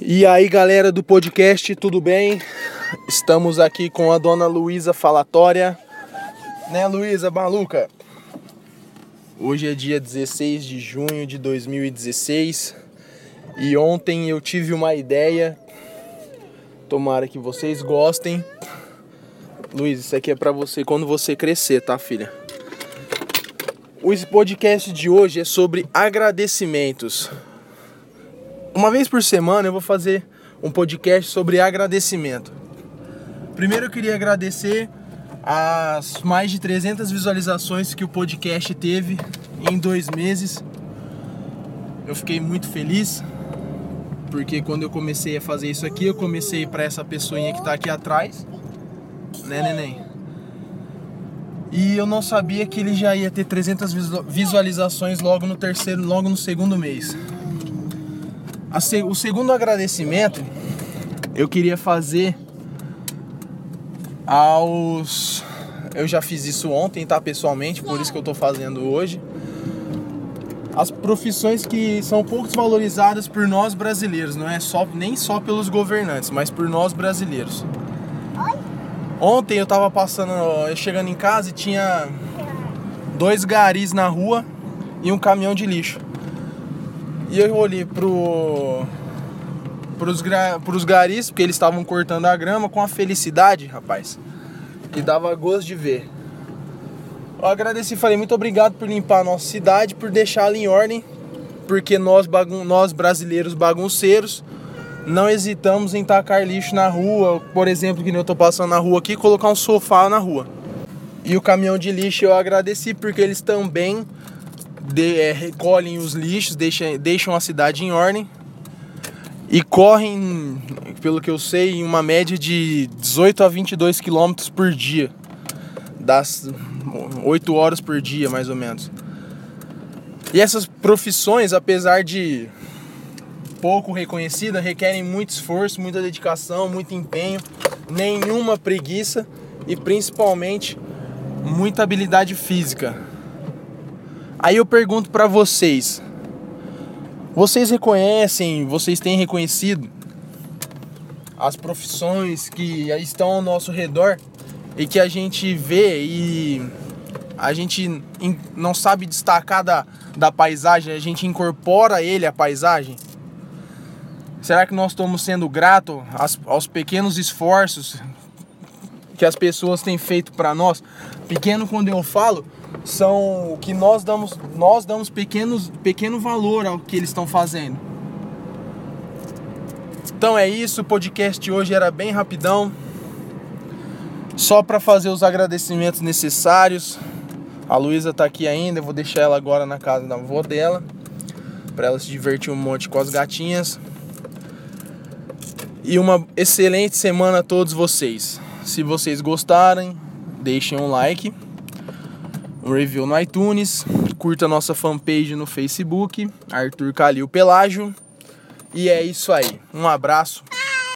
E aí, galera do podcast, tudo bem? Estamos aqui com a dona Luísa Falatória. Né, Luísa, maluca? Hoje é dia 16 de junho de 2016 e ontem eu tive uma ideia. Tomara que vocês gostem. Luiz, isso aqui é para você quando você crescer, tá, filha? O podcast de hoje é sobre agradecimentos. Uma vez por semana eu vou fazer um podcast sobre agradecimento. Primeiro eu queria agradecer as mais de 300 visualizações que o podcast teve em dois meses. Eu fiquei muito feliz porque quando eu comecei a fazer isso aqui, eu comecei para essa pessoinha que está aqui atrás, né, neném? E eu não sabia que ele já ia ter 300 visualizações logo no terceiro, logo no segundo mês o segundo agradecimento eu queria fazer aos. Eu já fiz isso ontem, tá? Pessoalmente, por isso que eu tô fazendo hoje. As profissões que são pouco valorizadas por nós brasileiros, não é só nem só pelos governantes, mas por nós brasileiros. Ontem eu tava passando, chegando em casa e tinha dois garis na rua e um caminhão de lixo. E eu olhei pro pros, pros garis, porque eles estavam cortando a grama com a felicidade, rapaz. Que dava gosto de ver. Eu agradeci falei, muito obrigado por limpar a nossa cidade, por deixá-la em ordem, porque nós, bagun nós brasileiros bagunceiros não hesitamos em tacar lixo na rua, por exemplo, que eu tô passando na rua aqui, colocar um sofá na rua. E o caminhão de lixo eu agradeci porque eles também de, é, recolhem os lixos, deixam, deixam a cidade em ordem e correm, pelo que eu sei, em uma média de 18 a 22 quilômetros por dia, das 8 horas por dia, mais ou menos. E essas profissões, apesar de pouco reconhecidas, requerem muito esforço, muita dedicação, muito empenho, nenhuma preguiça e principalmente muita habilidade física. Aí eu pergunto para vocês: vocês reconhecem, vocês têm reconhecido as profissões que estão ao nosso redor e que a gente vê e a gente não sabe destacar da, da paisagem, a gente incorpora ele à paisagem? Será que nós estamos sendo gratos aos pequenos esforços que as pessoas têm feito para nós? Pequeno quando eu falo, são que nós damos, nós damos pequenos, pequeno valor ao que eles estão fazendo. Então é isso, o podcast hoje era bem rapidão. Só para fazer os agradecimentos necessários. A Luísa tá aqui ainda, eu vou deixar ela agora na casa da avó dela, para ela se divertir um monte com as gatinhas. E uma excelente semana a todos vocês. Se vocês gostarem, deixem um like um review no iTunes, curta nossa fanpage no Facebook, Arthur Calil Pelágio. E é isso aí. Um abraço.